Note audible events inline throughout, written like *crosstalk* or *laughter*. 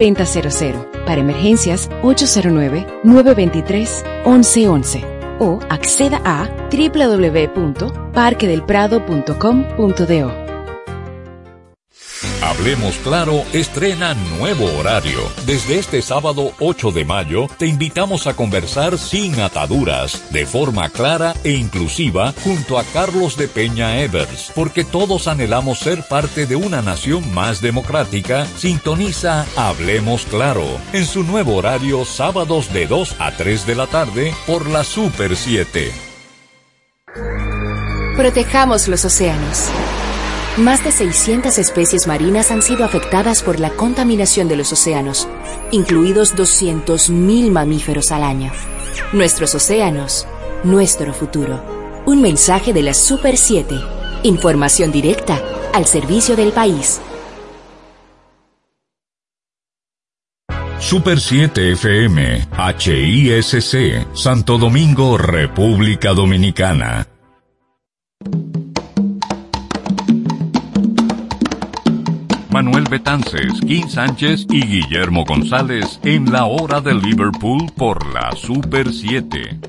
Venta 00. Para emergencias, 809-923-1111. O acceda a www.parquedelprado.com.do. Hablemos Claro estrena nuevo horario. Desde este sábado 8 de mayo te invitamos a conversar sin ataduras, de forma clara e inclusiva, junto a Carlos de Peña Evers, porque todos anhelamos ser parte de una nación más democrática. Sintoniza Hablemos Claro en su nuevo horario sábados de 2 a 3 de la tarde por la Super 7. Protejamos los océanos. Más de 600 especies marinas han sido afectadas por la contaminación de los océanos, incluidos 200.000 mamíferos al año. Nuestros océanos, nuestro futuro. Un mensaje de la Super 7. Información directa al servicio del país. Super 7 FM, HISC, Santo Domingo, República Dominicana. Manuel Betances, Kim Sánchez y Guillermo González en la hora de Liverpool por la Super 7.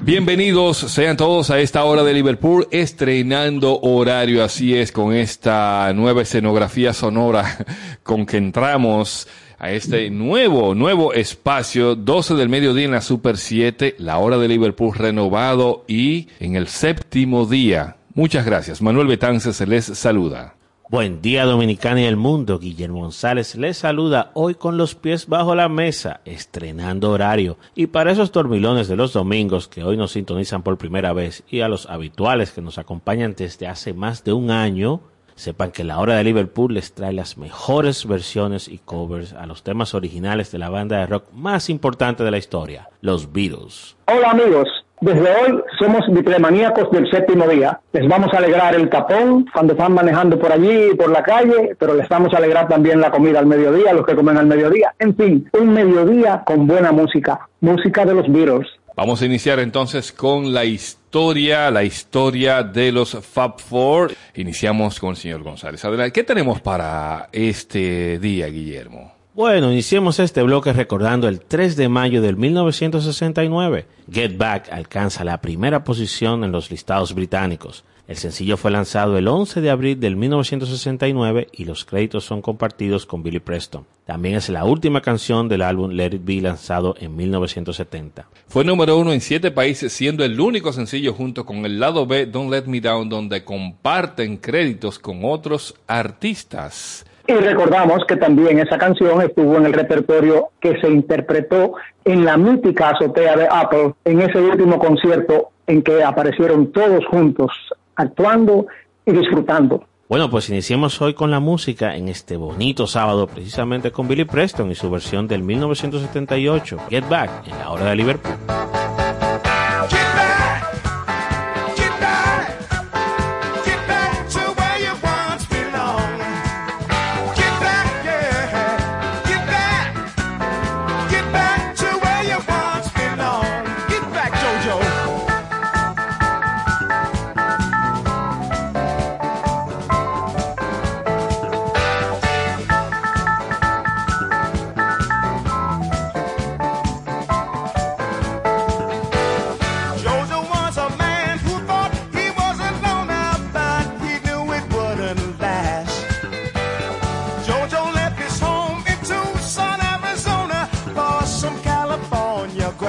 Bienvenidos sean todos a esta hora de Liverpool, estrenando horario, así es, con esta nueva escenografía sonora *laughs* con que entramos a este nuevo, nuevo espacio, 12 del mediodía en la Super 7, la hora de Liverpool renovado y en el séptimo día Muchas gracias. Manuel Betances les saluda. Buen día Dominicana y el mundo. Guillermo González les saluda hoy con los pies bajo la mesa, estrenando horario. Y para esos dormilones de los domingos que hoy nos sintonizan por primera vez y a los habituales que nos acompañan desde hace más de un año, sepan que la hora de Liverpool les trae las mejores versiones y covers a los temas originales de la banda de rock más importante de la historia, los Beatles. Hola amigos, desde hoy somos bitlemaníacos del séptimo día. Les vamos a alegrar el tapón cuando están manejando por allí, por la calle, pero les vamos a alegrar también la comida al mediodía, los que comen al mediodía. En fin, un mediodía con buena música, música de los Beatles. Vamos a iniciar entonces con la historia, la historia de los Fab Four. Iniciamos con el señor González. Adelante, ¿qué tenemos para este día, Guillermo? Bueno, iniciemos este bloque recordando el 3 de mayo del 1969. Get Back alcanza la primera posición en los listados británicos. El sencillo fue lanzado el 11 de abril del 1969 y los créditos son compartidos con Billy Preston. También es la última canción del álbum Let It Be lanzado en 1970. Fue número uno en siete países, siendo el único sencillo junto con el lado B Don't Let Me Down, donde comparten créditos con otros artistas. Y recordamos que también esa canción estuvo en el repertorio que se interpretó en la mítica azotea de Apple en ese último concierto en que aparecieron todos juntos actuando y disfrutando. Bueno, pues iniciemos hoy con la música en este bonito sábado, precisamente con Billy Preston y su versión del 1978, Get Back, en la hora de Liverpool.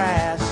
grass.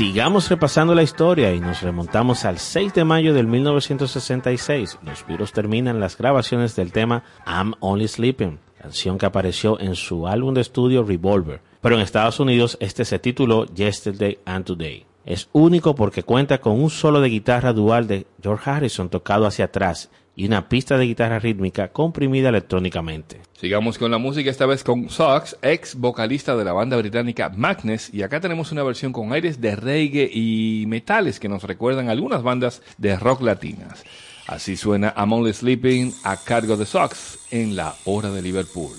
Sigamos repasando la historia y nos remontamos al 6 de mayo del 1966. Los virus terminan las grabaciones del tema I'm Only Sleeping, canción que apareció en su álbum de estudio Revolver, pero en Estados Unidos este se tituló Yesterday and Today. Es único porque cuenta con un solo de guitarra dual de George Harrison tocado hacia atrás y una pista de guitarra rítmica comprimida electrónicamente. Sigamos con la música, esta vez con Sox, ex vocalista de la banda británica Magnus, y acá tenemos una versión con aires de reggae y metales que nos recuerdan algunas bandas de rock latinas. Así suena I'm Only Sleeping a cargo de Sox en la hora de Liverpool.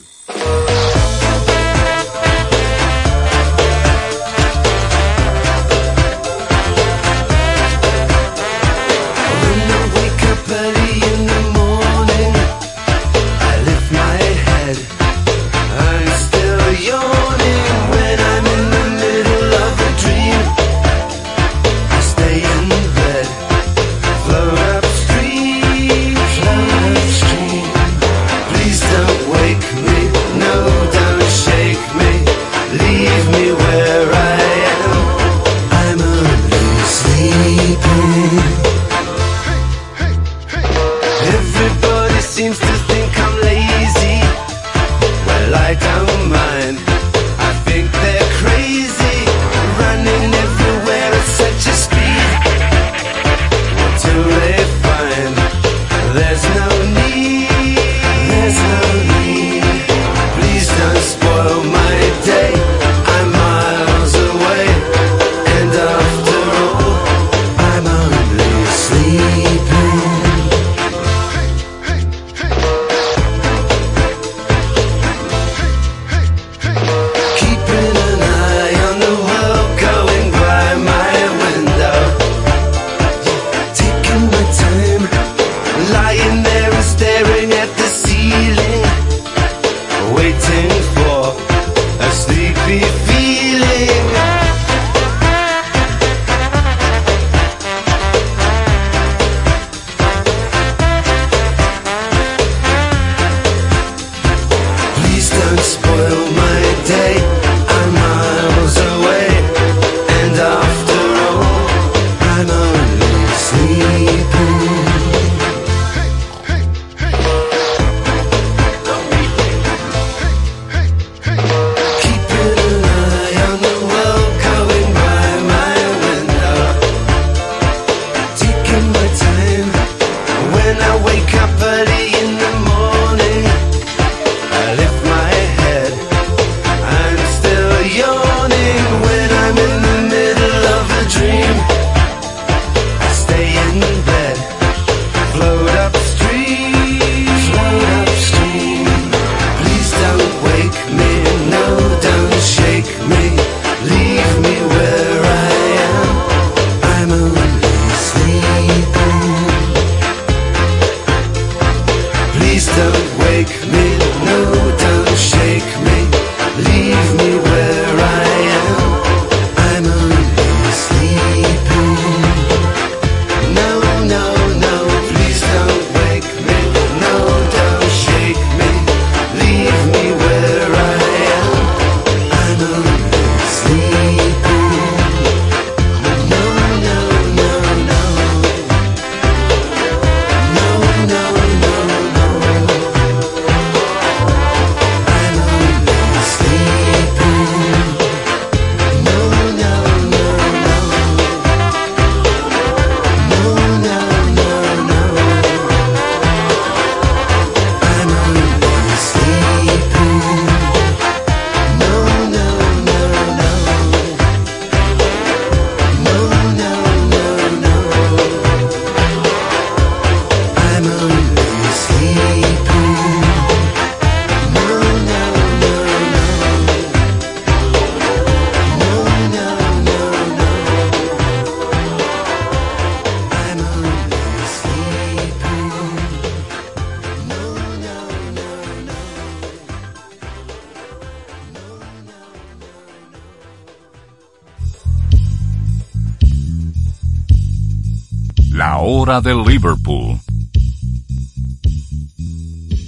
Hora de Liverpool.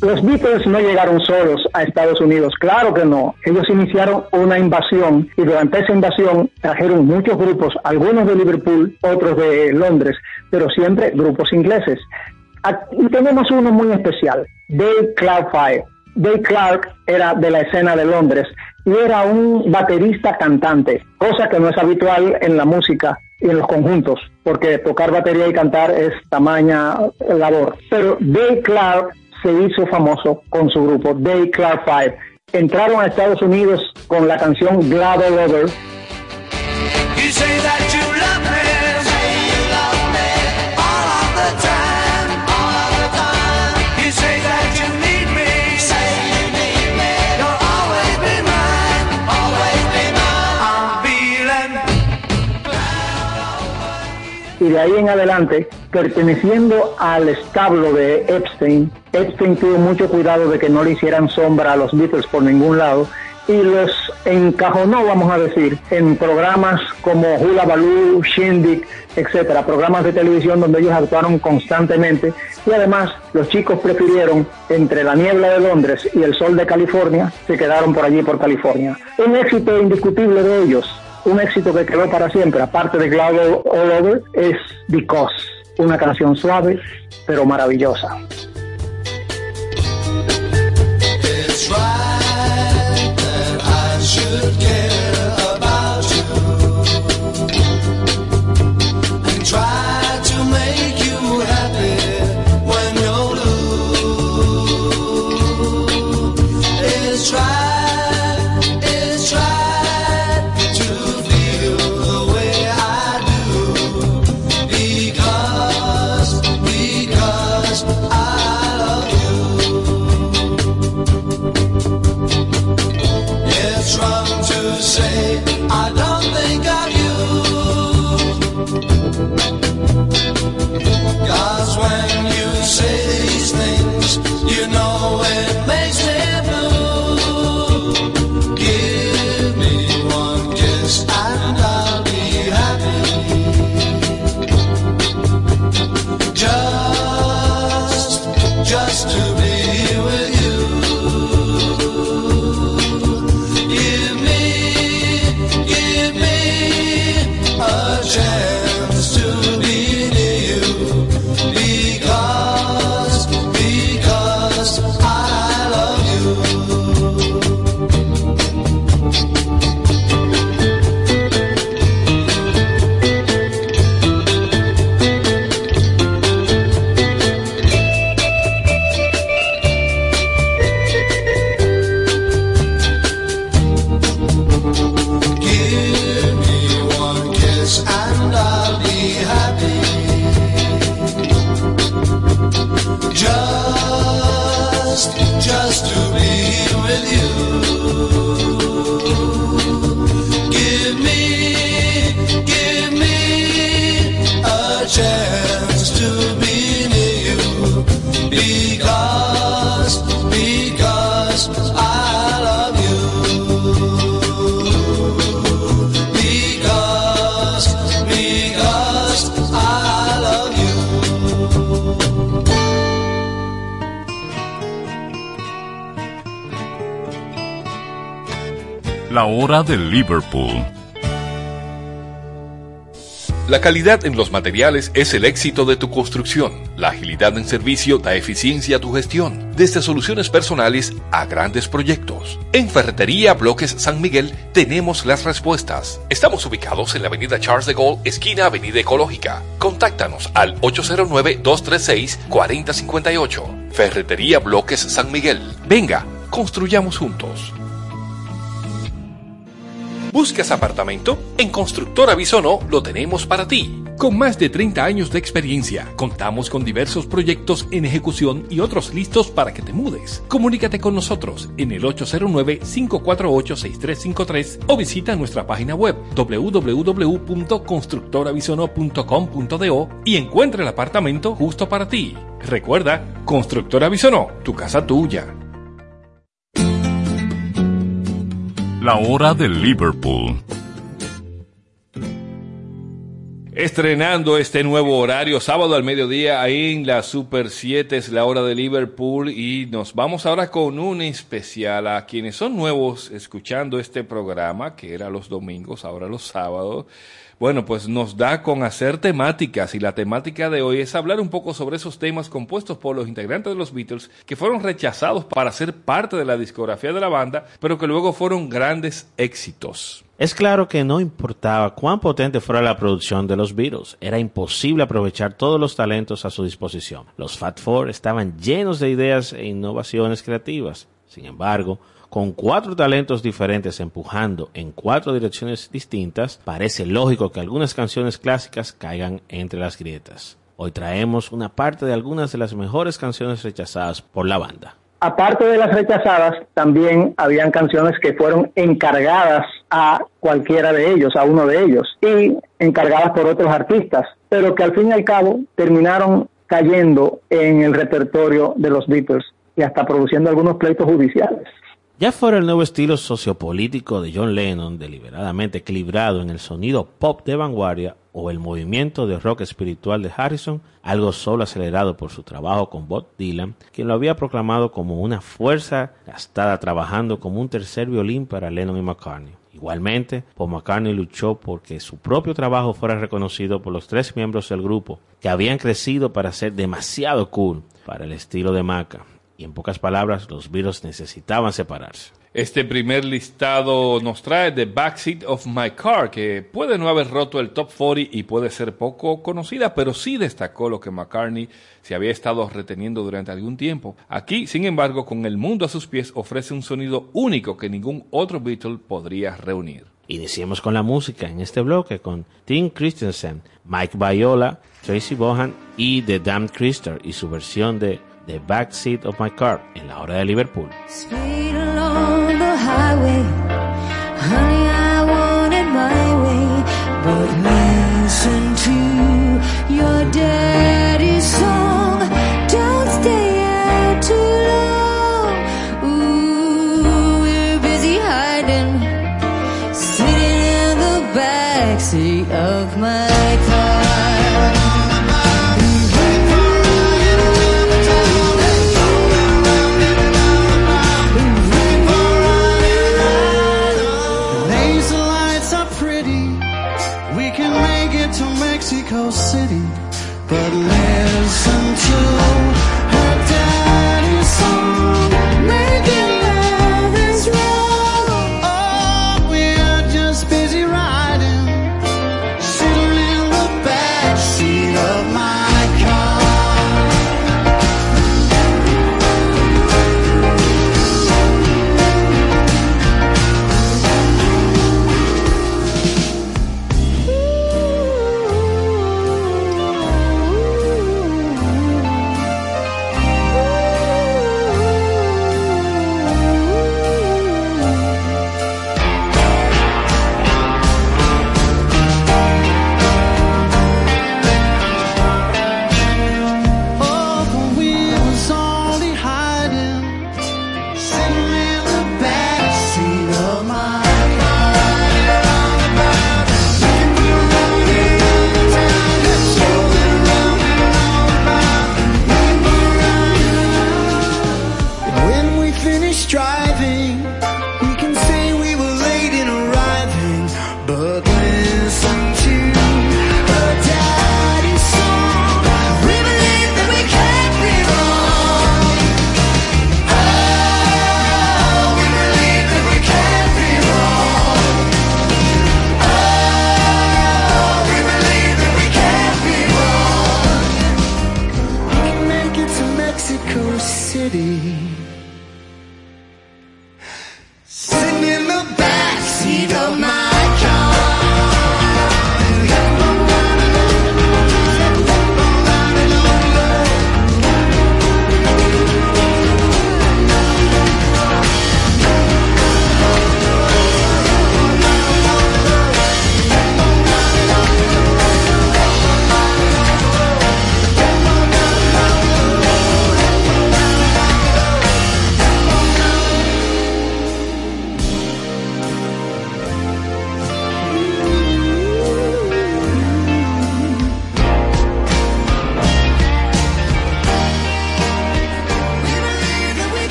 Los Beatles no llegaron solos a Estados Unidos, claro que no. Ellos iniciaron una invasión y durante esa invasión trajeron muchos grupos, algunos de Liverpool, otros de Londres, pero siempre grupos ingleses. Y tenemos uno muy especial, Dave Clark Five. Dave Clark era de la escena de Londres y era un baterista cantante, cosa que no es habitual en la música y en los conjuntos, porque tocar batería y cantar es tamaña labor. Pero Dave Clark se hizo famoso con su grupo, Dave Clark Five. Entraron a Estados Unidos con la canción Glad All Over y de ahí en adelante, perteneciendo al establo de Epstein, Epstein tuvo mucho cuidado de que no le hicieran sombra a los Beatles por ningún lado y los encajonó, vamos a decir, en programas como Hula Baloo, Shindig, etcétera, programas de televisión donde ellos actuaron constantemente y además los chicos prefirieron entre la niebla de Londres y el sol de California, se quedaron por allí por California. Un éxito indiscutible de ellos, un éxito que quedó para siempre, aparte de Cloud All Over, es Because, una canción suave pero maravillosa. De Liverpool. La calidad en los materiales es el éxito de tu construcción. La agilidad en servicio da eficiencia a tu gestión, desde soluciones personales a grandes proyectos. En Ferretería Bloques San Miguel tenemos las respuestas. Estamos ubicados en la avenida Charles de Gaulle, esquina Avenida Ecológica. Contáctanos al 809-236-4058. Ferretería Bloques San Miguel. Venga, construyamos juntos. ¿Buscas apartamento? En Constructora Bisono lo tenemos para ti. Con más de 30 años de experiencia, contamos con diversos proyectos en ejecución y otros listos para que te mudes. Comunícate con nosotros en el 809-548-6353 o visita nuestra página web www.constructorabisono.com.do y encuentra el apartamento justo para ti. Recuerda, Constructora Bisono, tu casa tuya. La hora de Liverpool. Estrenando este nuevo horario, sábado al mediodía en la Super 7 es la hora de Liverpool y nos vamos ahora con un especial a quienes son nuevos escuchando este programa, que era los domingos, ahora los sábados. Bueno, pues nos da con hacer temáticas y la temática de hoy es hablar un poco sobre esos temas compuestos por los integrantes de los Beatles que fueron rechazados para ser parte de la discografía de la banda, pero que luego fueron grandes éxitos. Es claro que no importaba cuán potente fuera la producción de los Beatles, era imposible aprovechar todos los talentos a su disposición. Los Fat Four estaban llenos de ideas e innovaciones creativas. Sin embargo, con cuatro talentos diferentes empujando en cuatro direcciones distintas, parece lógico que algunas canciones clásicas caigan entre las grietas. Hoy traemos una parte de algunas de las mejores canciones rechazadas por la banda. Aparte de las rechazadas, también habían canciones que fueron encargadas a cualquiera de ellos, a uno de ellos, y encargadas por otros artistas, pero que al fin y al cabo terminaron cayendo en el repertorio de los Beatles y hasta produciendo algunos pleitos judiciales. Ya fuera el nuevo estilo sociopolítico de John Lennon, deliberadamente equilibrado en el sonido pop de vanguardia, o el movimiento de rock espiritual de Harrison, algo solo acelerado por su trabajo con Bob Dylan, quien lo había proclamado como una fuerza gastada trabajando como un tercer violín para Lennon y McCartney. Igualmente, Paul McCartney luchó porque su propio trabajo fuera reconocido por los tres miembros del grupo, que habían crecido para ser demasiado cool para el estilo de Maca y en pocas palabras, los Beatles necesitaban separarse. Este primer listado nos trae The Backseat of My Car, que puede no haber roto el top 40 y puede ser poco conocida, pero sí destacó lo que McCartney se había estado reteniendo durante algún tiempo. Aquí, sin embargo, con el mundo a sus pies, ofrece un sonido único que ningún otro Beatle podría reunir. Iniciemos con la música en este bloque con Tim Christensen, Mike Viola, Tracy Bohan y The Damned Crister y su versión de The Backseat of My Car en la hora de Liverpool. Speed along the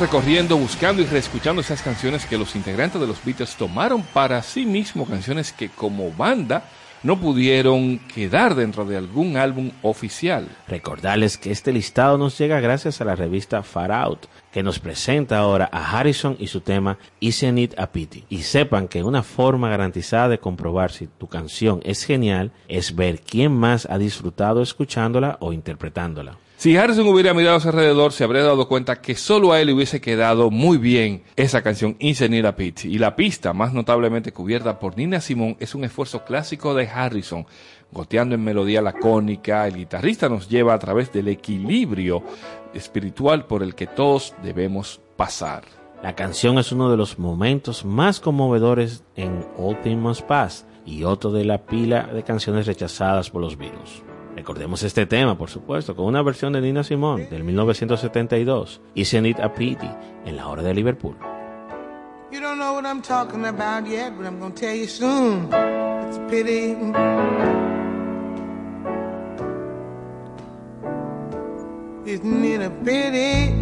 Recorriendo, buscando y reescuchando esas canciones que los integrantes de los Beatles tomaron para sí mismos, canciones que como banda no pudieron quedar dentro de algún álbum oficial. Recordarles que este listado nos llega gracias a la revista Far Out, que nos presenta ahora a Harrison y su tema Isn't It a Pity. Y sepan que una forma garantizada de comprobar si tu canción es genial es ver quién más ha disfrutado escuchándola o interpretándola. Si Harrison hubiera mirado a su alrededor, se habría dado cuenta que solo a él le hubiese quedado muy bien esa canción Insane a Pit. Y la pista, más notablemente cubierta por Nina Simone, es un esfuerzo clásico de Harrison. Goteando en melodía lacónica, el guitarrista nos lleva a través del equilibrio espiritual por el que todos debemos pasar. La canción es uno de los momentos más conmovedores en All Things Pass y otro de la pila de canciones rechazadas por los Beatles. Recordemos este tema, por supuesto, con una versión de Nina Simone del 1972, Isn't It a Pity, en la hora de Liverpool. You don't know what I'm talking about yet, but I'm gonna tell you soon. It's a pity. Isn't it a pity?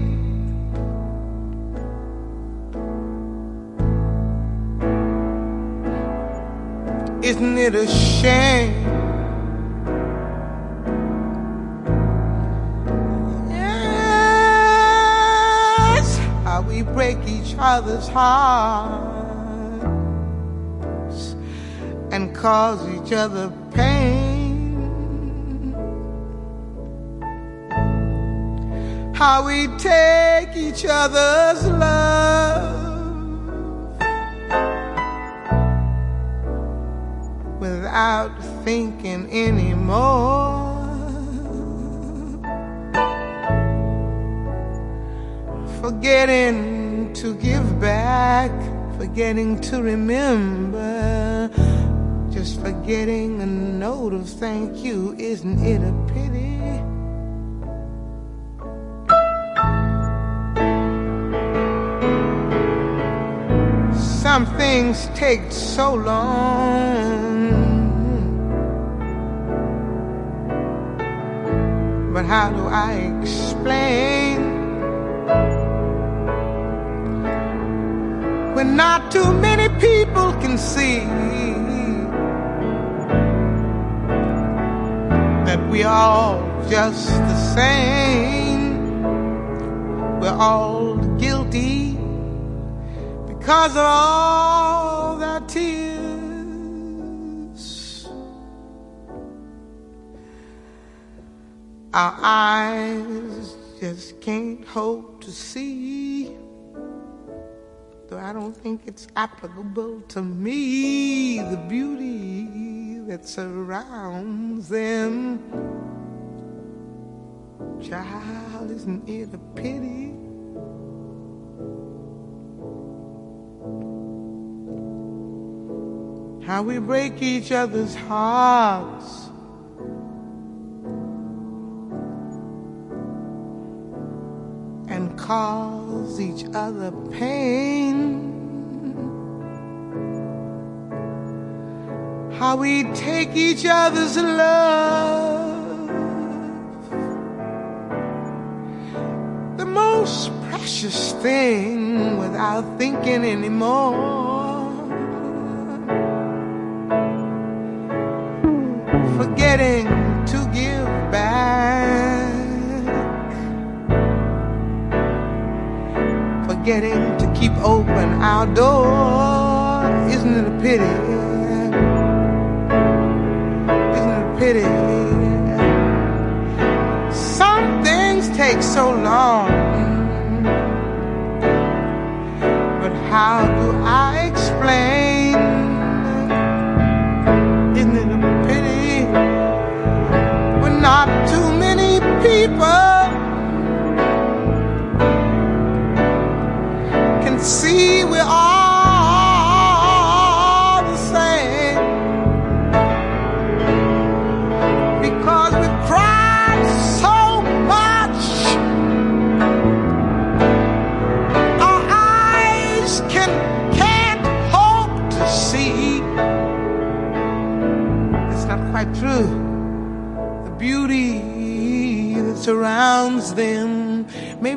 Isn't it a shame? Other's hearts and cause each other pain. How we take each other's love without thinking anymore. Forgetting to give back, forgetting to remember, just forgetting a note of thank you. Isn't it a pity? Some things take so long. But how do I explain when not too many people can see that we are all just the same? We're all guilty because of all their tears. Our eyes just can't hope to see. Though I don't think it's applicable to me, the beauty that surrounds them. Child, isn't it a pity? How we break each other's hearts. Cause each other pain. How we take each other's love. The most precious thing without thinking anymore. forgetting forgetting to keep open our door. Isn't it a pity? Isn't it a pity? Some things take so long, but how do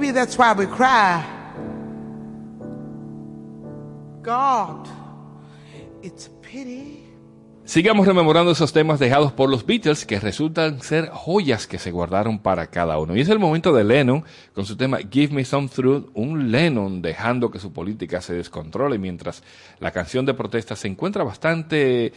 Maybe that's why we cry. God, it's pity. Sigamos rememorando esos temas dejados por los Beatles que resultan ser joyas que se guardaron para cada uno. Y es el momento de Lennon con su tema Give Me Some Truth, un Lennon dejando que su política se descontrole mientras la canción de protesta se encuentra bastante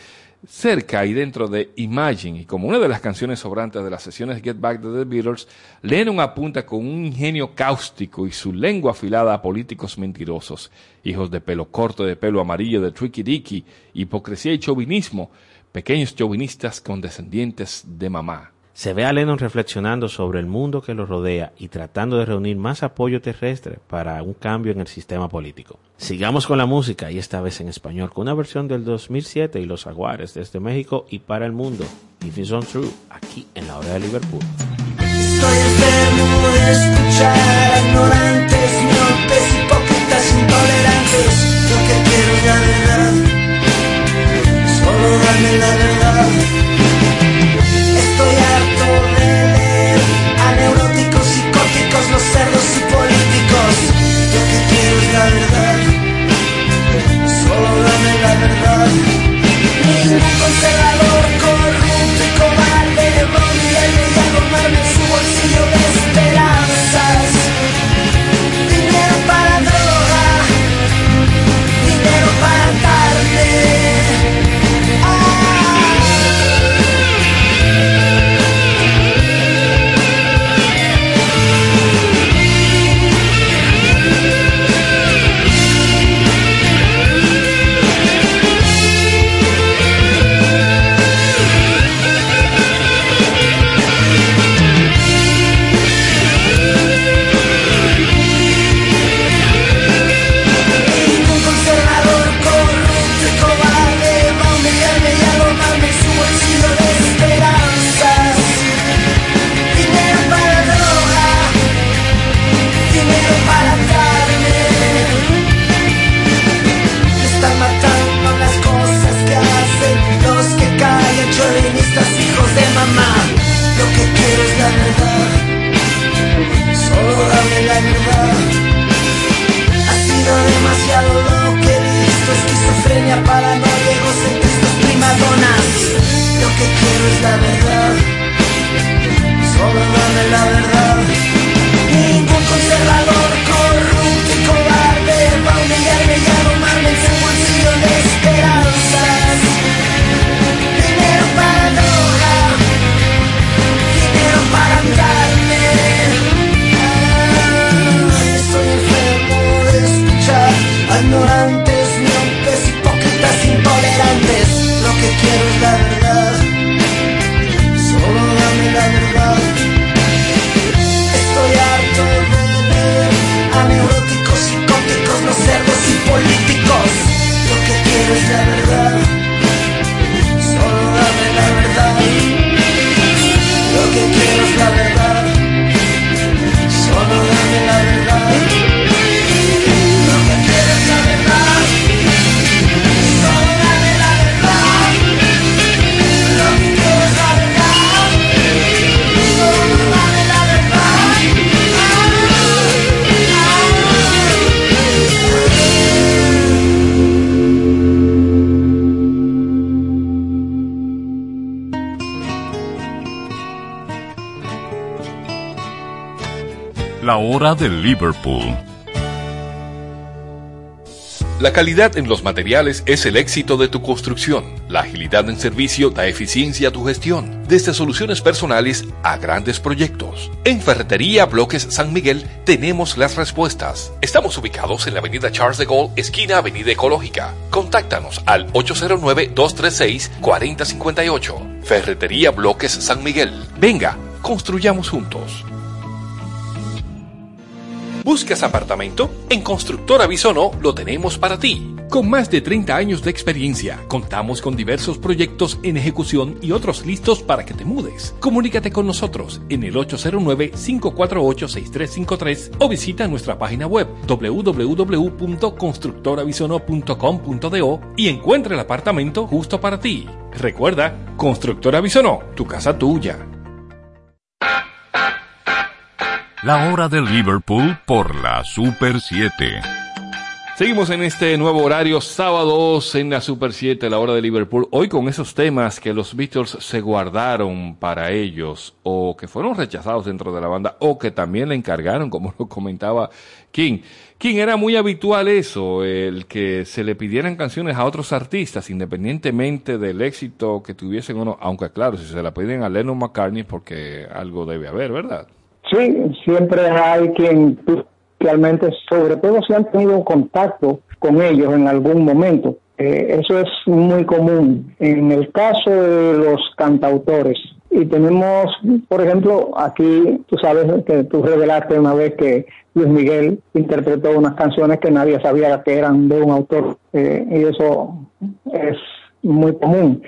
cerca y dentro de Imagine. Y como una de las canciones sobrantes de las sesiones Get Back to the Beatles, Lennon apunta con un ingenio cáustico y su lengua afilada a políticos mentirosos, hijos de pelo corto, de pelo amarillo, de tricky dicky, hipocresía y chauvinismo, pequeños chauvinistas condescendientes de mamá. Se ve a Lennon reflexionando sobre el mundo que lo rodea y tratando de reunir más apoyo terrestre para un cambio en el sistema político. Sigamos con la música y esta vez en español con una versión del 2007 y Los Aguares desde México y para el mundo. If It's On True, aquí en la hora de Liverpool. Estoy enfermo de escuchar ignorantes, miopes, hipócritas, intolerantes. Lo que quiero es la verdad, solo dame la verdad. Los cerdos y políticos. Lo que quiero es la verdad, solo dame la verdad. Ningún conservador dame la verdad. Ha sido demasiado lo que he visto Esquizofrenia, paranoia, egocentristas, primadonas Lo que quiero es la verdad. Solo dame la verdad De Liverpool. La calidad en los materiales es el éxito de tu construcción. La agilidad en servicio da eficiencia a tu gestión, desde soluciones personales a grandes proyectos. En Ferretería Bloques San Miguel tenemos las respuestas. Estamos ubicados en la avenida Charles de Gaulle, esquina Avenida Ecológica. Contáctanos al 809-236-4058. Ferretería Bloques San Miguel. Venga, construyamos juntos. ¿Buscas apartamento? En Constructora Bisono lo tenemos para ti. Con más de 30 años de experiencia, contamos con diversos proyectos en ejecución y otros listos para que te mudes. Comunícate con nosotros en el 809-548-6353 o visita nuestra página web www.constructorabisono.com.do y encuentra el apartamento justo para ti. Recuerda, Constructora Bisono, tu casa tuya. La hora de Liverpool por la Super 7. Seguimos en este nuevo horario, sábados en la Super 7, la hora de Liverpool. Hoy con esos temas que los Beatles se guardaron para ellos, o que fueron rechazados dentro de la banda, o que también le encargaron, como lo comentaba King. King era muy habitual eso, el que se le pidieran canciones a otros artistas, independientemente del éxito que tuviesen o no, aunque claro, si se la piden a Lennon McCartney, porque algo debe haber, ¿verdad? Sí, siempre hay quien realmente, sobre todo si han tenido contacto con ellos en algún momento. Eh, eso es muy común en el caso de los cantautores. Y tenemos, por ejemplo, aquí tú sabes que tú revelaste una vez que Luis Miguel interpretó unas canciones que nadie sabía que eran de un autor. Eh, y eso es muy común.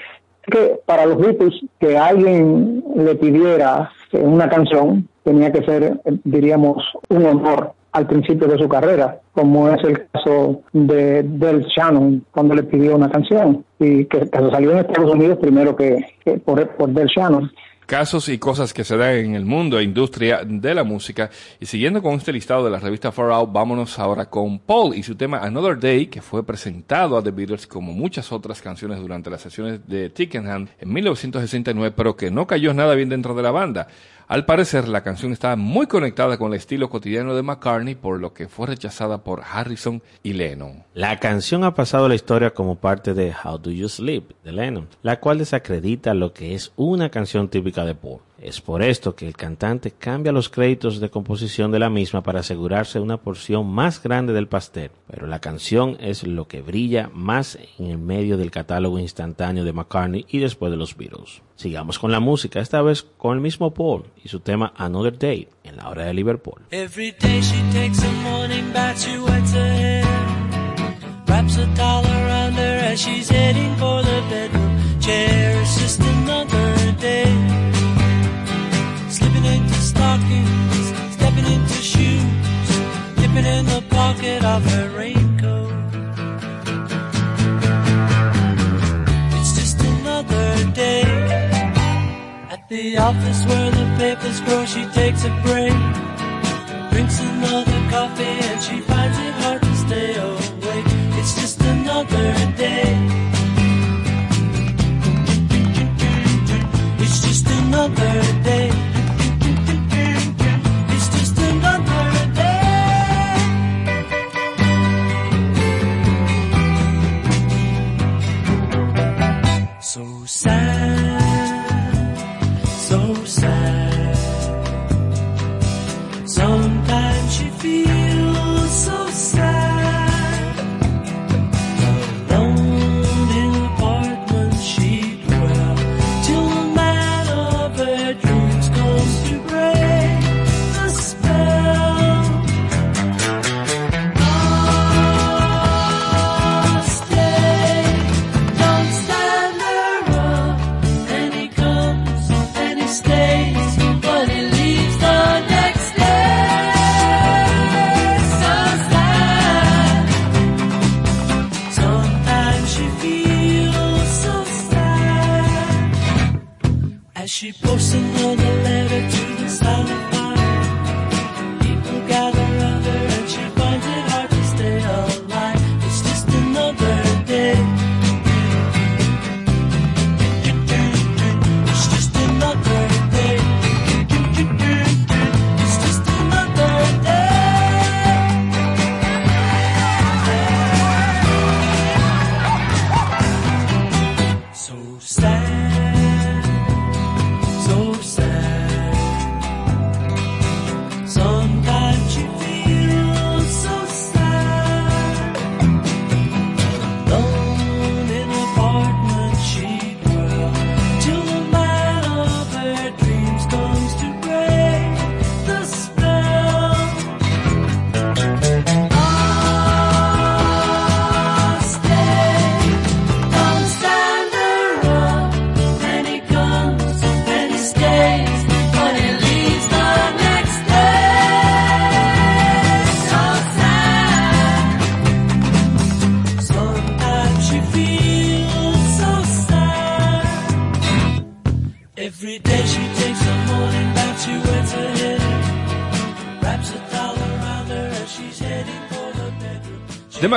Que para los Beatles, que alguien le pidiera una canción tenía que ser, diríamos, un honor al principio de su carrera, como es el caso de Del Shannon cuando le pidió una canción. Y que, salió en Estados Unidos primero que, por, por Del Shannon casos y cosas que se dan en el mundo e industria de la música. Y siguiendo con este listado de la revista Far Out, vámonos ahora con Paul y su tema Another Day, que fue presentado a The Beatles como muchas otras canciones durante las sesiones de Tickenham en 1969, pero que no cayó nada bien dentro de la banda. Al parecer, la canción estaba muy conectada con el estilo cotidiano de McCartney, por lo que fue rechazada por Harrison y Lennon. La canción ha pasado a la historia como parte de How Do You Sleep de Lennon, la cual desacredita lo que es una canción típica de Paul. Es por esto que el cantante cambia los créditos de composición de la misma para asegurarse una porción más grande del pastel, pero la canción es lo que brilla más en el medio del catálogo instantáneo de McCartney y después de los Beatles. Sigamos con la música, esta vez con el mismo Paul y su tema Another Day en la hora de Liverpool. Stockings, stepping into shoes, dipping in the pocket of her raincoat. It's just another day. At the office where the papers grow, she takes a break. Drinks another coffee and she finds it hard to stay awake. It's just another day. It's just another day. Sad, she posts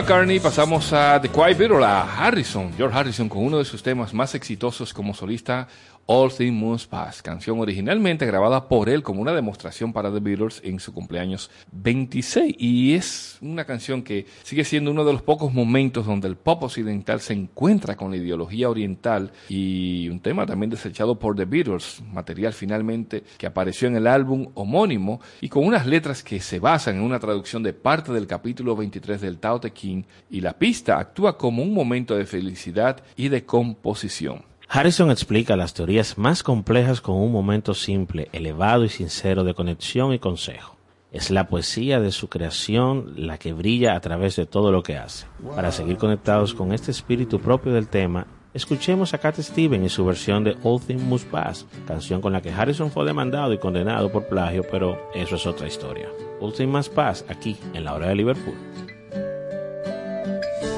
McCartney pasamos a The Quiet Beatle, a Harrison, George Harrison, con uno de sus temas más exitosos como solista, All Things Must Pass, canción originalmente grabada por él como una demostración para The Beatles en su cumpleaños 26. Y es una canción que sigue siendo uno de los pocos momentos donde el pop occidental se encuentra con la ideología oriental y un tema también desechado por The Beatles, material finalmente que apareció en el álbum homónimo y con unas letras que se basan en una traducción de parte del capítulo 23 del Tao Te Ching y la pista actúa como un momento de felicidad y de composición. Harrison explica las teorías más complejas con un momento simple, elevado y sincero de conexión y consejo. Es la poesía de su creación la que brilla a través de todo lo que hace. Para seguir conectados con este espíritu propio del tema, escuchemos a Cat Steven y su versión de All Things Must Pass, canción con la que Harrison fue demandado y condenado por plagio, pero eso es otra historia. All Things Must Pass aquí en la hora de Liverpool.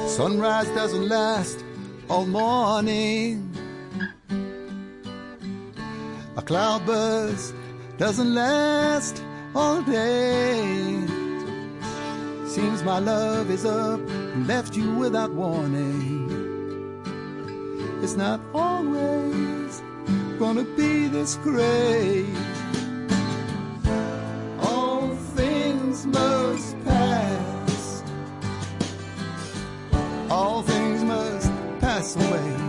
Sunrise doesn't last all morning. A cloudburst doesn't last all day. Seems my love is up and left you without warning. It's not always gonna be this great. All things must pass. All things must pass away.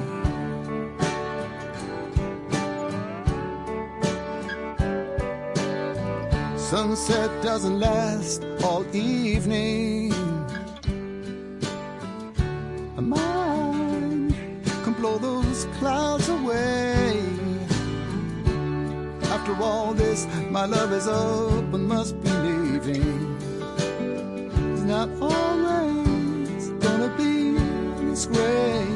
Sunset doesn't last all evening. A mind can blow those clouds away. After all this, my love is up and must be leaving. It's not always gonna be this way.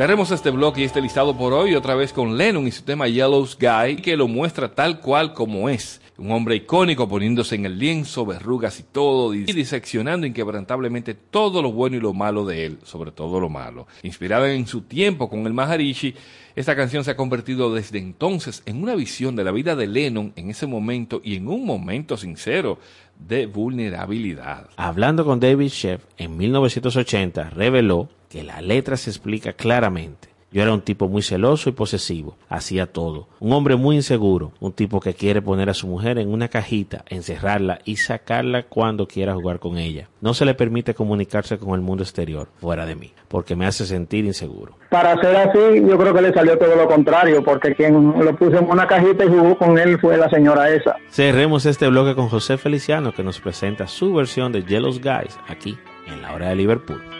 Cerremos este bloque y este listado por hoy otra vez con Lennon y su tema Yellow's Guy, que lo muestra tal cual como es. Un hombre icónico poniéndose en el lienzo, verrugas y todo, y diseccionando inquebrantablemente todo lo bueno y lo malo de él, sobre todo lo malo. Inspirada en su tiempo con el Maharishi, esta canción se ha convertido desde entonces en una visión de la vida de Lennon en ese momento y en un momento sincero de vulnerabilidad. Hablando con David Sheff en 1980, reveló que la letra se explica claramente. Yo era un tipo muy celoso y posesivo, hacía todo. Un hombre muy inseguro, un tipo que quiere poner a su mujer en una cajita, encerrarla y sacarla cuando quiera jugar con ella. No se le permite comunicarse con el mundo exterior, fuera de mí, porque me hace sentir inseguro. Para ser así, yo creo que le salió todo lo contrario, porque quien lo puso en una cajita y jugó con él fue la señora esa. Cerremos este bloque con José Feliciano que nos presenta su versión de Yellow Guys aquí en la hora de Liverpool.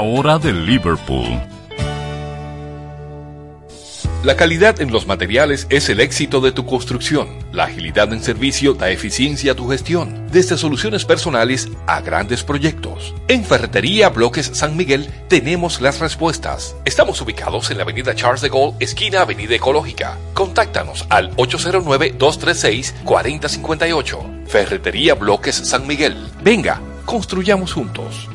Hora de Liverpool. La calidad en los materiales es el éxito de tu construcción. La agilidad en servicio da eficiencia a tu gestión, desde soluciones personales a grandes proyectos. En Ferretería Bloques San Miguel tenemos las respuestas. Estamos ubicados en la avenida Charles de Gaulle, esquina Avenida Ecológica. Contáctanos al 809-236-4058. Ferretería Bloques San Miguel. Venga, construyamos juntos.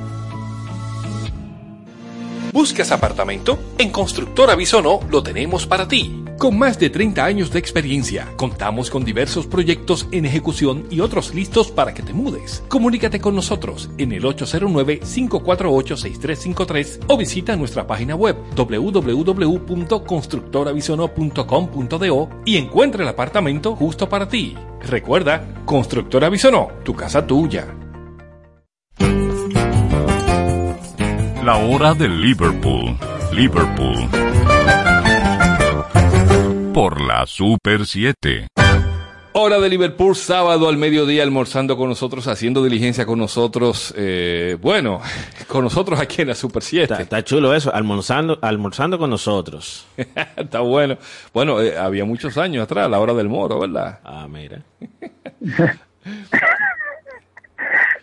¿Buscas apartamento? En Constructora Bisono lo tenemos para ti. Con más de 30 años de experiencia, contamos con diversos proyectos en ejecución y otros listos para que te mudes. Comunícate con nosotros en el 809-548-6353 o visita nuestra página web www.constructorabisono.com.do y encuentra el apartamento justo para ti. Recuerda, Constructora Bisono, tu casa tuya. La hora de Liverpool. Liverpool. Por la Super 7. Hora de Liverpool, sábado al mediodía, almorzando con nosotros, haciendo diligencia con nosotros. eh, bueno, *laughs* con nosotros aquí en la Super 7. Está, está chulo eso, almorzando, almorzando con nosotros. *laughs* Está bueno. Bueno, eh, había muchos años atrás, la hora del moro, ¿verdad? Ah, mira. *laughs*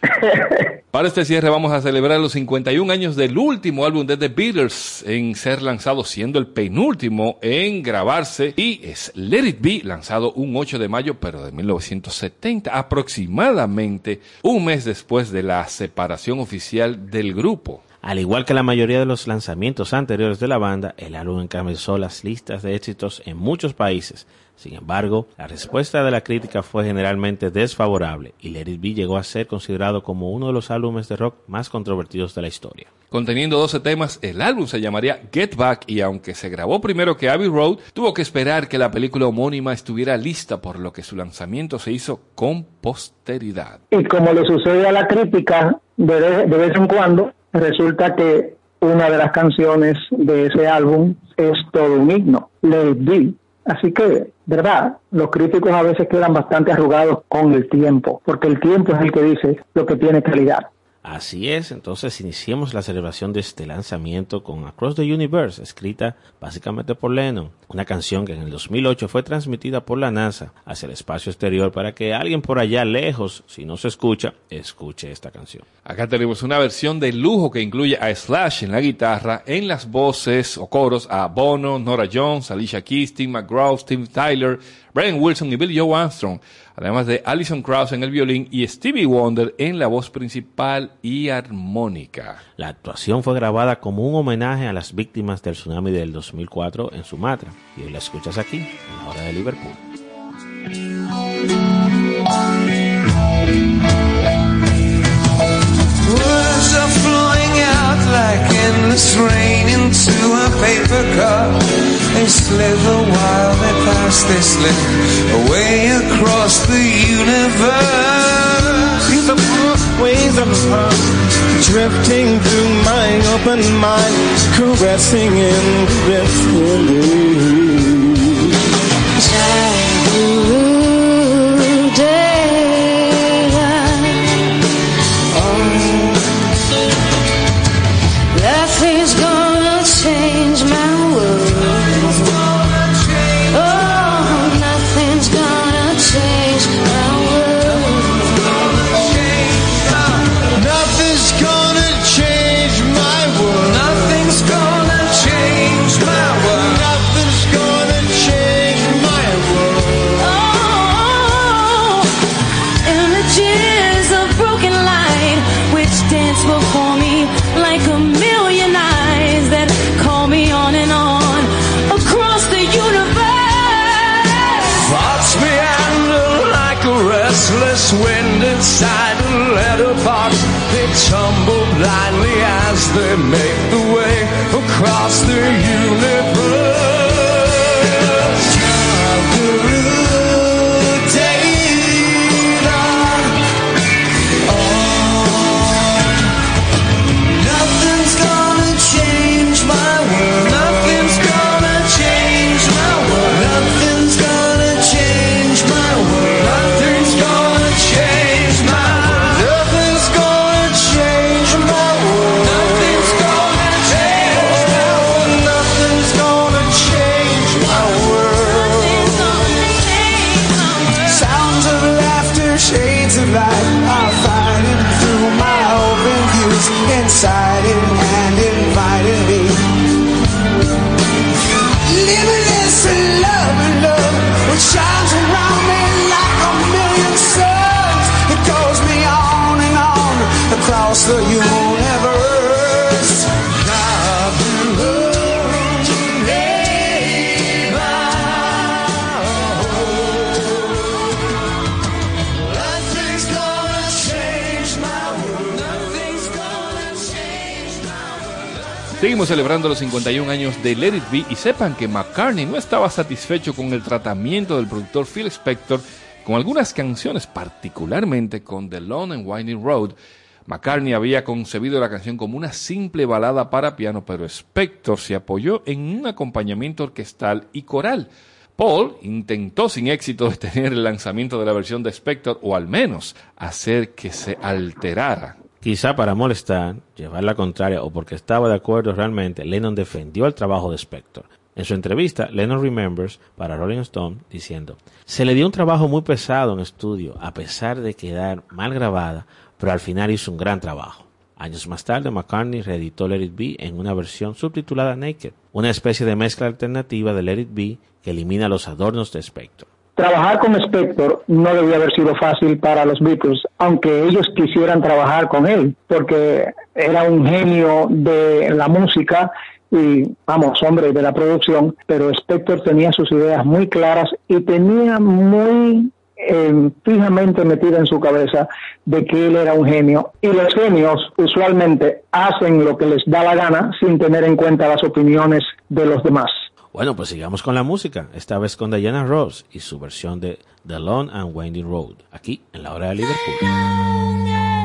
*laughs* Para este cierre vamos a celebrar los 51 años del último álbum de The Beatles en ser lanzado, siendo el penúltimo en grabarse, y es Let It Be, lanzado un 8 de mayo, pero de 1970, aproximadamente un mes después de la separación oficial del grupo. Al igual que la mayoría de los lanzamientos anteriores de la banda, el álbum encabezó las listas de éxitos en muchos países. Sin embargo, la respuesta de la crítica fue generalmente desfavorable y Let It Be llegó a ser considerado como uno de los álbumes de rock más controvertidos de la historia. Conteniendo 12 temas, el álbum se llamaría Get Back y aunque se grabó primero que Abbey Road, tuvo que esperar que la película homónima estuviera lista, por lo que su lanzamiento se hizo con posteridad. Y como le sucede a la crítica de, de vez en cuando, resulta que una de las canciones de ese álbum es todo un himno, Let It Be. Así que, verdad, los críticos a veces quedan bastante arrugados con el tiempo, porque el tiempo es el que dice lo que tiene calidad. Así es, entonces iniciemos la celebración de este lanzamiento con Across the Universe, escrita básicamente por Lennon, una canción que en el 2008 fue transmitida por la NASA hacia el espacio exterior para que alguien por allá lejos, si no se escucha, escuche esta canción. Acá tenemos una versión de lujo que incluye a Slash en la guitarra, en las voces o coros a Bono, Nora Jones, Alicia Keys, Tim McGraw, Steve Tyler, Brian Wilson y Billy Joe Armstrong, además de Alison Krauss en el violín y Stevie Wonder en la voz principal y armónica. La actuación fue grabada como un homenaje a las víctimas del tsunami del 2004 en Sumatra y hoy la escuchas aquí, en la hora de Liverpool. Like endless rain into a paper cup. They slither while they pass, they slip away across the universe. See the pathways of love drifting through my open mind, caressing invisibly. As celebrando los 51 años de Let It Be y sepan que McCartney no estaba satisfecho con el tratamiento del productor Phil Spector con algunas canciones, particularmente con The Long and Winding Road. McCartney había concebido la canción como una simple balada para piano, pero Spector se apoyó en un acompañamiento orquestal y coral. Paul intentó sin éxito detener el lanzamiento de la versión de Spector o al menos hacer que se alterara. Quizá para molestar, llevar la contraria o porque estaba de acuerdo realmente, Lennon defendió el trabajo de Spector. En su entrevista, Lennon Remembers para Rolling Stone diciendo, se le dio un trabajo muy pesado en estudio, a pesar de quedar mal grabada, pero al final hizo un gran trabajo. Años más tarde, McCartney reeditó Let It Be en una versión subtitulada Naked, una especie de mezcla alternativa de Let It Be que elimina los adornos de Spector. Trabajar con Spector no debía haber sido fácil para los Beatles, aunque ellos quisieran trabajar con él, porque era un genio de la música y, vamos, hombre de la producción, pero Spector tenía sus ideas muy claras y tenía muy eh, fijamente metida en su cabeza de que él era un genio. Y los genios usualmente hacen lo que les da la gana sin tener en cuenta las opiniones de los demás. Bueno, pues sigamos con la música, esta vez con Diana Ross y su versión de The Long and Winding Road, aquí en la hora de Liverpool.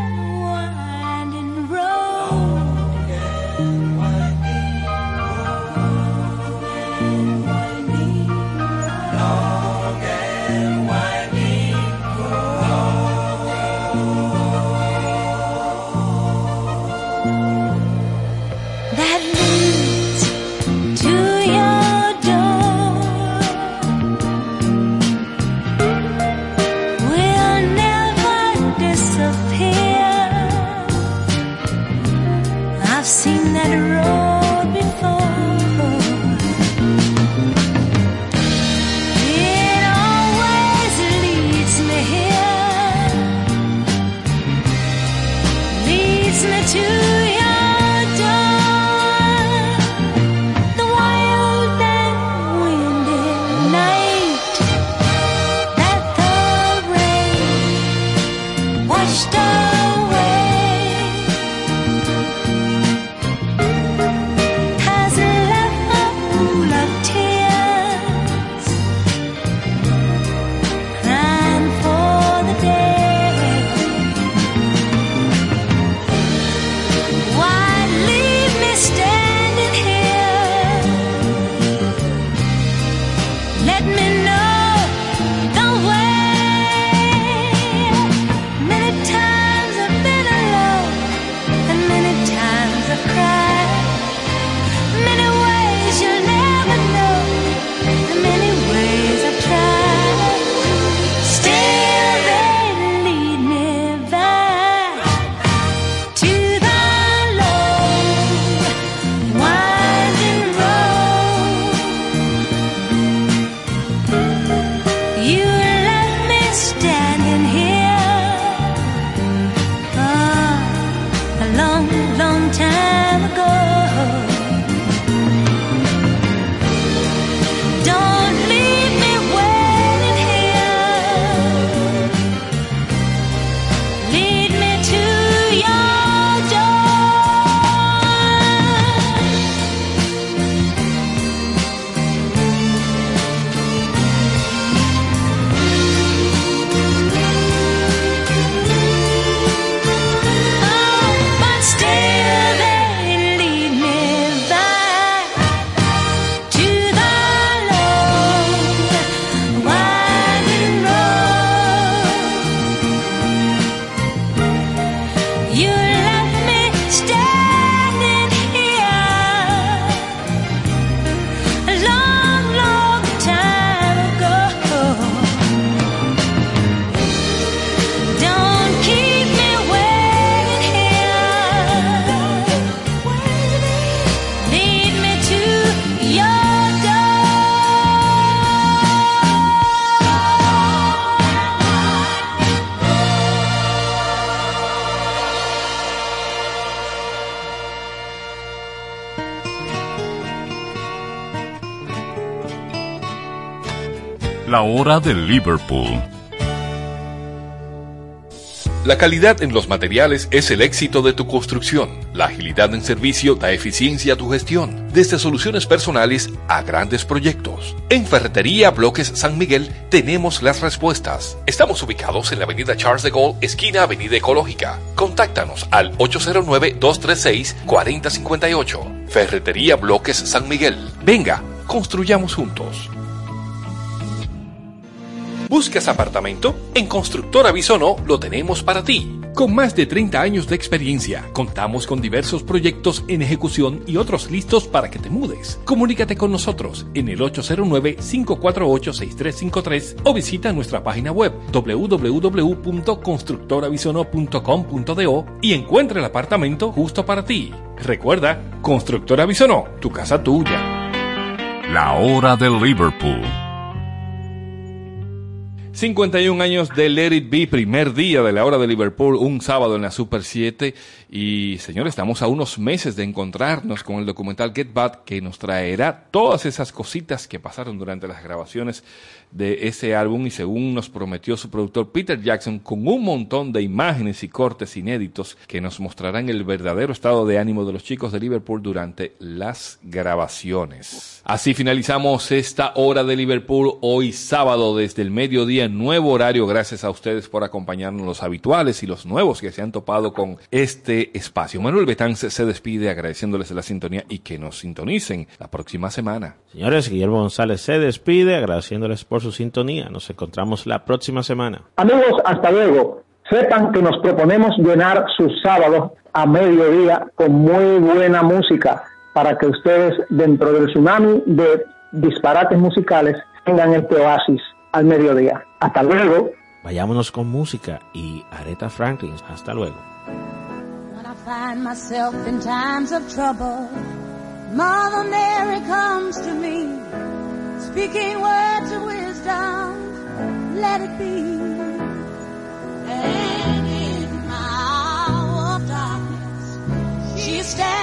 De Liverpool. La calidad en los materiales es el éxito de tu construcción. La agilidad en servicio da eficiencia a tu gestión, desde soluciones personales a grandes proyectos. En Ferretería Bloques San Miguel tenemos las respuestas. Estamos ubicados en la avenida Charles de Gaulle, esquina Avenida Ecológica. Contáctanos al 809-236-4058. Ferretería Bloques San Miguel. Venga, construyamos juntos. ¿Buscas apartamento? En Constructora Bisono lo tenemos para ti. Con más de 30 años de experiencia, contamos con diversos proyectos en ejecución y otros listos para que te mudes. Comunícate con nosotros en el 809-548-6353 o visita nuestra página web www.constructorabisono.com.do y encuentra el apartamento justo para ti. Recuerda, Constructora Bisono, tu casa tuya. La hora de Liverpool. 51 años de Let It Be, primer día de la hora de Liverpool, un sábado en la Super 7. Y señores, estamos a unos meses de encontrarnos con el documental Get Back que nos traerá todas esas cositas que pasaron durante las grabaciones de ese álbum y según nos prometió su productor Peter Jackson, con un montón de imágenes y cortes inéditos que nos mostrarán el verdadero estado de ánimo de los chicos de Liverpool durante las grabaciones. Así finalizamos esta hora de Liverpool hoy sábado desde el mediodía, nuevo horario. Gracias a ustedes por acompañarnos los habituales y los nuevos que se han topado con este espacio. Manuel Betán se despide agradeciéndoles la sintonía y que nos sintonicen la próxima semana. Señores, Guillermo González se despide agradeciéndoles por su sintonía. Nos encontramos la próxima semana. Amigos, hasta luego. Sepan que nos proponemos llenar sus sábados a mediodía con muy buena música para que ustedes dentro del tsunami de disparates musicales tengan este oasis al mediodía. Hasta luego. Vayámonos con música y Aretha Franklin. Hasta luego. When I find myself in times of trouble, Mother Mary comes to me, speaking words wisdom, let it be. And in my hour of darkness, she's standing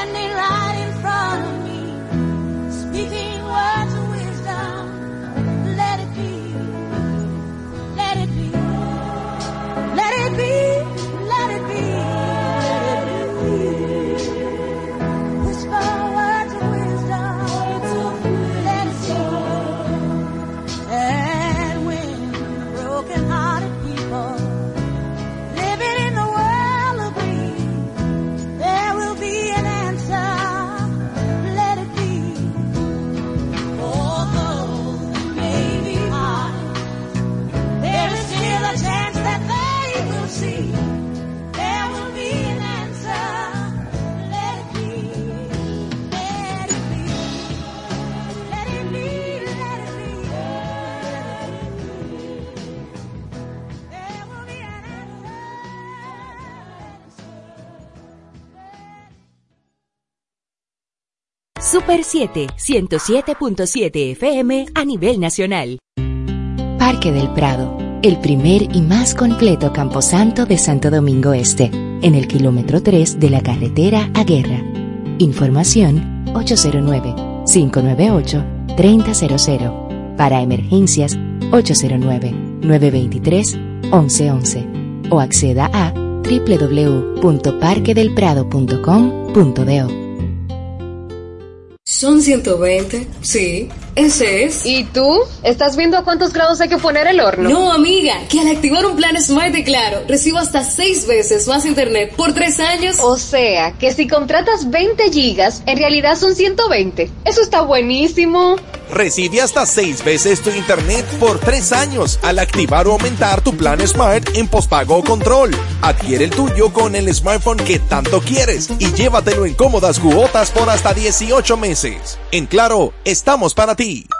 Super 7, 107.7 FM a nivel nacional. Parque del Prado, el primer y más completo camposanto de Santo Domingo Este, en el kilómetro 3 de la carretera a Guerra. Información 809-598-3000. Para emergencias 809-923-1111 o acceda a www.parquedelprado.com.do. Son 120, sí, ese es. ¿Y tú? ¿Estás viendo a cuántos grados hay que poner el horno? No, amiga, que al activar un plan Smart de Claro, recibo hasta 6 veces más internet por 3 años. O sea, que si contratas 20 gigas, en realidad son 120. Eso está buenísimo. Recibe hasta 6 veces tu internet por 3 años al activar o aumentar tu plan Smart en pospago o control. Adquiere el tuyo con el smartphone que tanto quieres y llévatelo en cómodas cuotas por hasta 18 meses. En Claro, estamos para ti. Lee.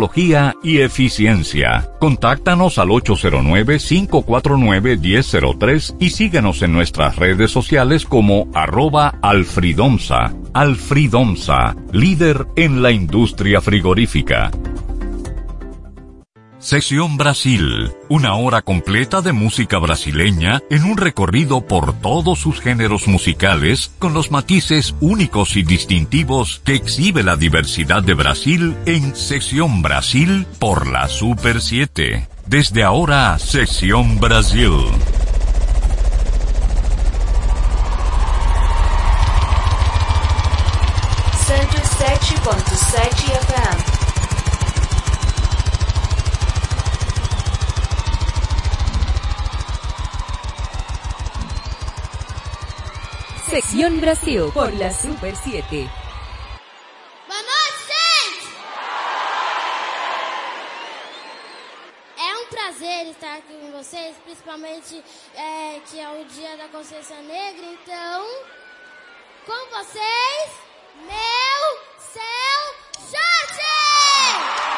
y eficiencia. Contáctanos al 809-549-1003 y síguenos en nuestras redes sociales como arroba alfridomsa. Alfridomsa, líder en la industria frigorífica. Sesión Brasil, una hora completa de música brasileña en un recorrido por todos sus géneros musicales con los matices únicos y distintivos que exhibe la diversidad de Brasil en Sesión Brasil por la Super 7. Desde ahora, Sesión Brasil. Sección Brasil por la Super 7. Boa noite, gente! É um prazer estar aqui com vocês, principalmente é, que é o Dia da Consciência Negra. Então, com vocês, meu, seu, Jorge!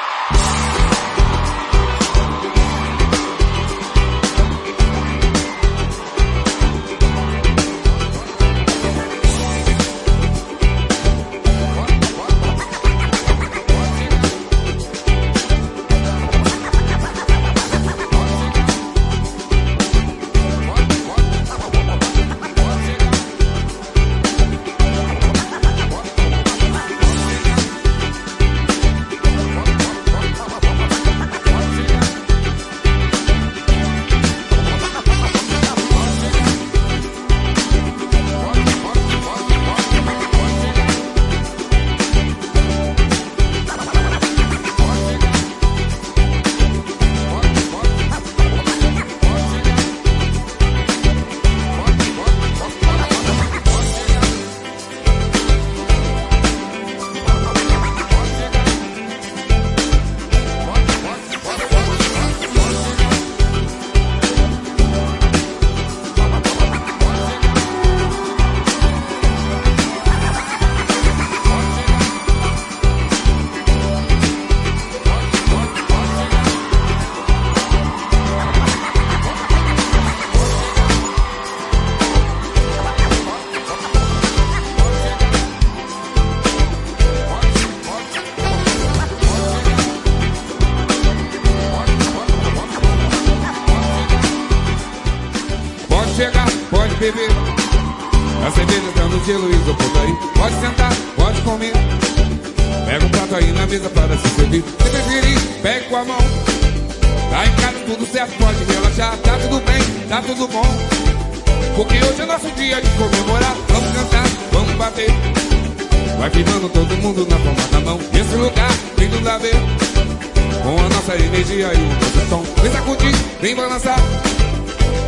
Vem balançar.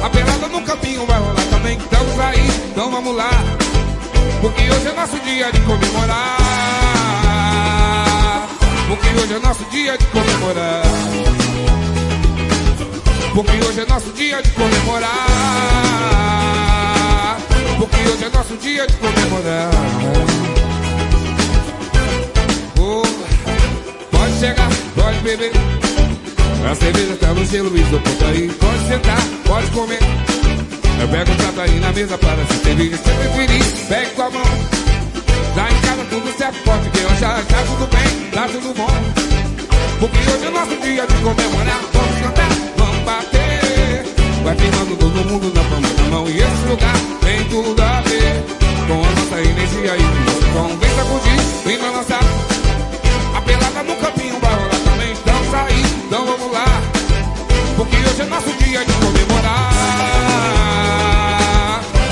A pelada no campinho vai rolar também. Estamos aí, então vamos lá. Porque hoje é nosso dia de comemorar. Porque hoje é nosso dia de comemorar. Porque hoje é nosso dia de comemorar. Porque hoje é nosso dia de comemorar. Oh, pode chegar, pode beber. A cerveja tá no gelo, o isopor tá aí. Pode sentar, pode comer. Eu pego um prato aí na mesa para se servir. Se preferir, pegue com a mão. Tá em casa tudo certo, pode relaxar. Tá tudo bem, tá tudo bom. Porque hoje é nosso dia de comemorar. Vamos cantar, vamos bater. Vai firmando todo mundo na palma da mão. E esse lugar tem tudo a ver. Com a nossa energia e o nosso som. Vem sacudir, vem balançar. A pelada no campinho hoje é nosso dia de comemorar.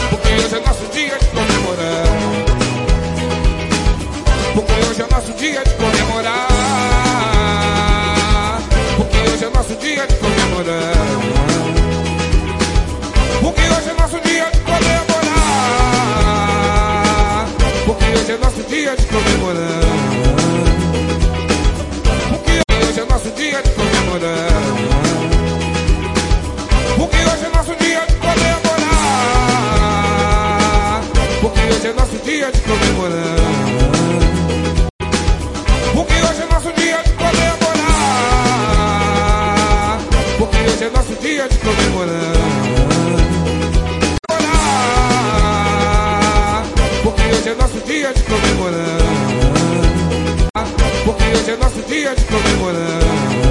Porque hoje é nosso dia de comemorar. Porque hoje é nosso dia de comemorar. Porque hoje é nosso dia de comemorar. Porque hoje é nosso dia de comemorar. Porque hoje é nosso dia de comemorar. Porque hoje é nosso dia de comemorar. Porque hoje é nosso dia de comemorar. Porque hoje é nosso dia de comemorar. Porque hoje é nosso dia de comemorar. Porque hoje é nosso dia de comemorar. Porque hoje é nosso dia de comemorar. Porque hoje é nosso dia de comemorar.